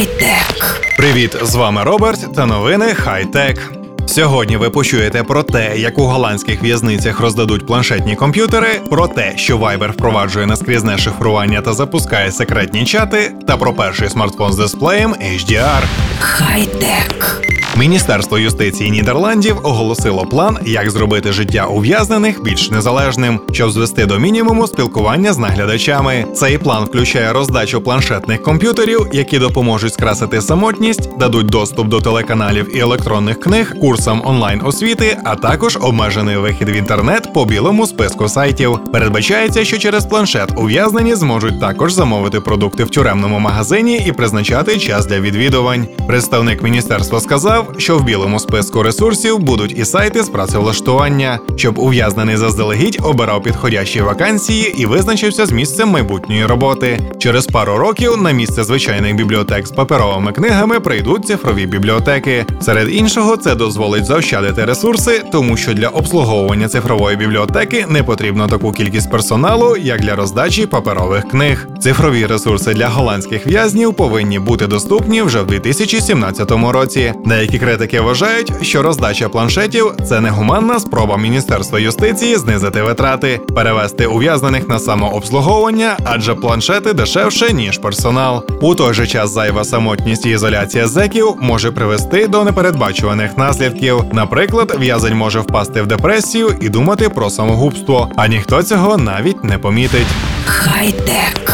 Хай-тек. Привіт, з вами Роберт та новини Хай-Тек. Сьогодні ви почуєте про те, як у голландських в'язницях роздадуть планшетні комп'ютери, про те, що Viber впроваджує наскрізне шифрування та запускає секретні чати, та про перший смартфон з дисплеєм HDR. Хай-тек. Міністерство юстиції Нідерландів оголосило план, як зробити життя ув'язнених більш незалежним, щоб звести до мінімуму спілкування з наглядачами. Цей план включає роздачу планшетних комп'ютерів, які допоможуть скрасити самотність, дадуть доступ до телеканалів і електронних книг, курсам онлайн освіти, а також обмежений вихід в інтернет по білому списку сайтів. Передбачається, що через планшет ув'язнені зможуть також замовити продукти в тюремному магазині і призначати час для відвідувань. Представник міністерства сказав, що в білому списку ресурсів будуть і сайти з працевлаштування, щоб ув'язнений заздалегідь обирав підходящі вакансії і визначився з місцем майбутньої роботи. Через пару років на місце звичайних бібліотек з паперовими книгами прийдуть цифрові бібліотеки. Серед іншого, це дозволить заощадити ресурси, тому що для обслуговування цифрової бібліотеки не потрібно таку кількість персоналу, як для роздачі паперових книг. Цифрові ресурси для голландських в'язнів повинні бути доступні вже в 2017 році. Деякі критики вважають, що роздача планшетів це негуманна спроба Міністерства юстиції знизити витрати, перевести ув'язнених на самообслуговування, адже планшети дешевше ніж персонал. У той же час зайва самотність і ізоляція зеків може привести до непередбачуваних наслідків. Наприклад, в'язень може впасти в депресію і думати про самогубство, а ніхто цього навіть не помітить. Хай-тек.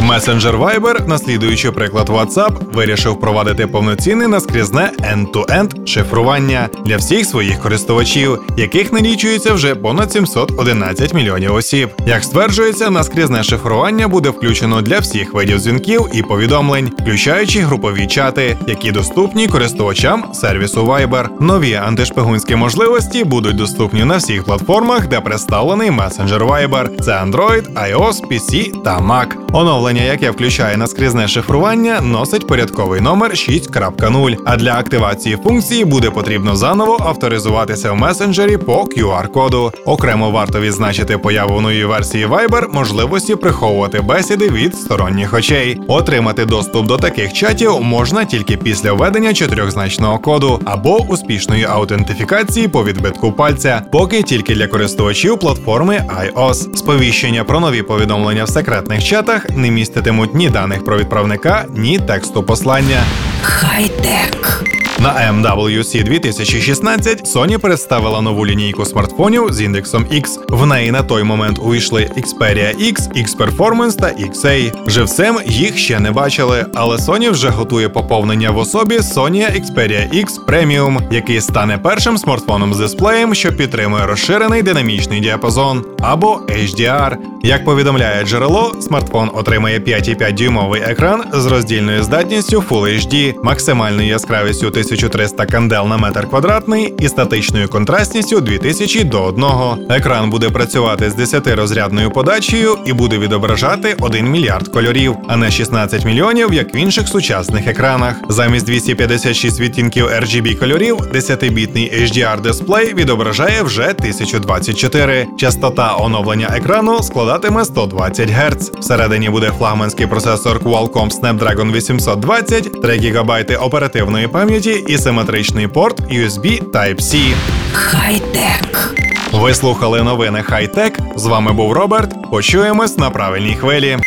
Месенджер Viber, наслідуючи приклад WhatsApp, вирішив впровадити повноцінне наскрізне end-to-end шифрування для всіх своїх користувачів, яких налічується вже понад 711 мільйонів осіб. Як стверджується, наскрізне шифрування буде включено для всіх видів дзвінків і повідомлень, включаючи групові чати, які доступні користувачам сервісу Viber. Нові антишпигунські можливості будуть доступні на всіх платформах, де представлений месенджер Viber. Це Android, iOS, PC та Mac. Оновлення, яке включає наскрізне шифрування, носить порядковий номер 6.0, А для активації функції буде потрібно заново авторизуватися в месенджері по QR-коду. Окремо варто відзначити появу в новій версії Viber можливості приховувати бесіди від сторонніх очей. Отримати доступ до таких чатів можна тільки після введення чотирьохзначного коду або успішної аутентифікації по відбитку пальця, поки тільки для користувачів платформи iOS. Сповіщення про нові повідомлення в секретних чатах не міститимуть ні даних про відправника, ні тексту послання. Хай-тек. На MWC 2016 Sony представила нову лінійку смартфонів з індексом X. В неї на той момент увійшли Xperia X, X-Performance та XA. Живцем їх ще не бачили, але Sony вже готує поповнення в особі Sony Xperia X Premium, який стане першим смартфоном з дисплеєм, що підтримує розширений динамічний діапазон або HDR. Як повідомляє джерело, смартфон отримає 5,5 дюймовий екран з роздільною здатністю Full HD, максимальною яскравістю 1300 кандел на метр квадратний і статичною контрастністю 2000 до 1. Екран буде працювати з 10-розрядною подачею і буде відображати 1 мільярд кольорів, а не 16 мільйонів, як в інших сучасних екранах. Замість 256 відтінків RGB кольорів, 10-бітний HDR дисплей відображає вже 1024. Частота оновлення екрану складатиме 120 Гц. Всередині буде флагманський процесор Qualcomm Snapdragon 820, 3 ГБ оперативної пам'яті і симетричний порт USB Type-C. Хай-тек. Ви слухали новини Хай-Тек. З вами був Роберт. Почуємось на правильній хвилі.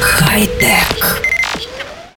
Хай-тек.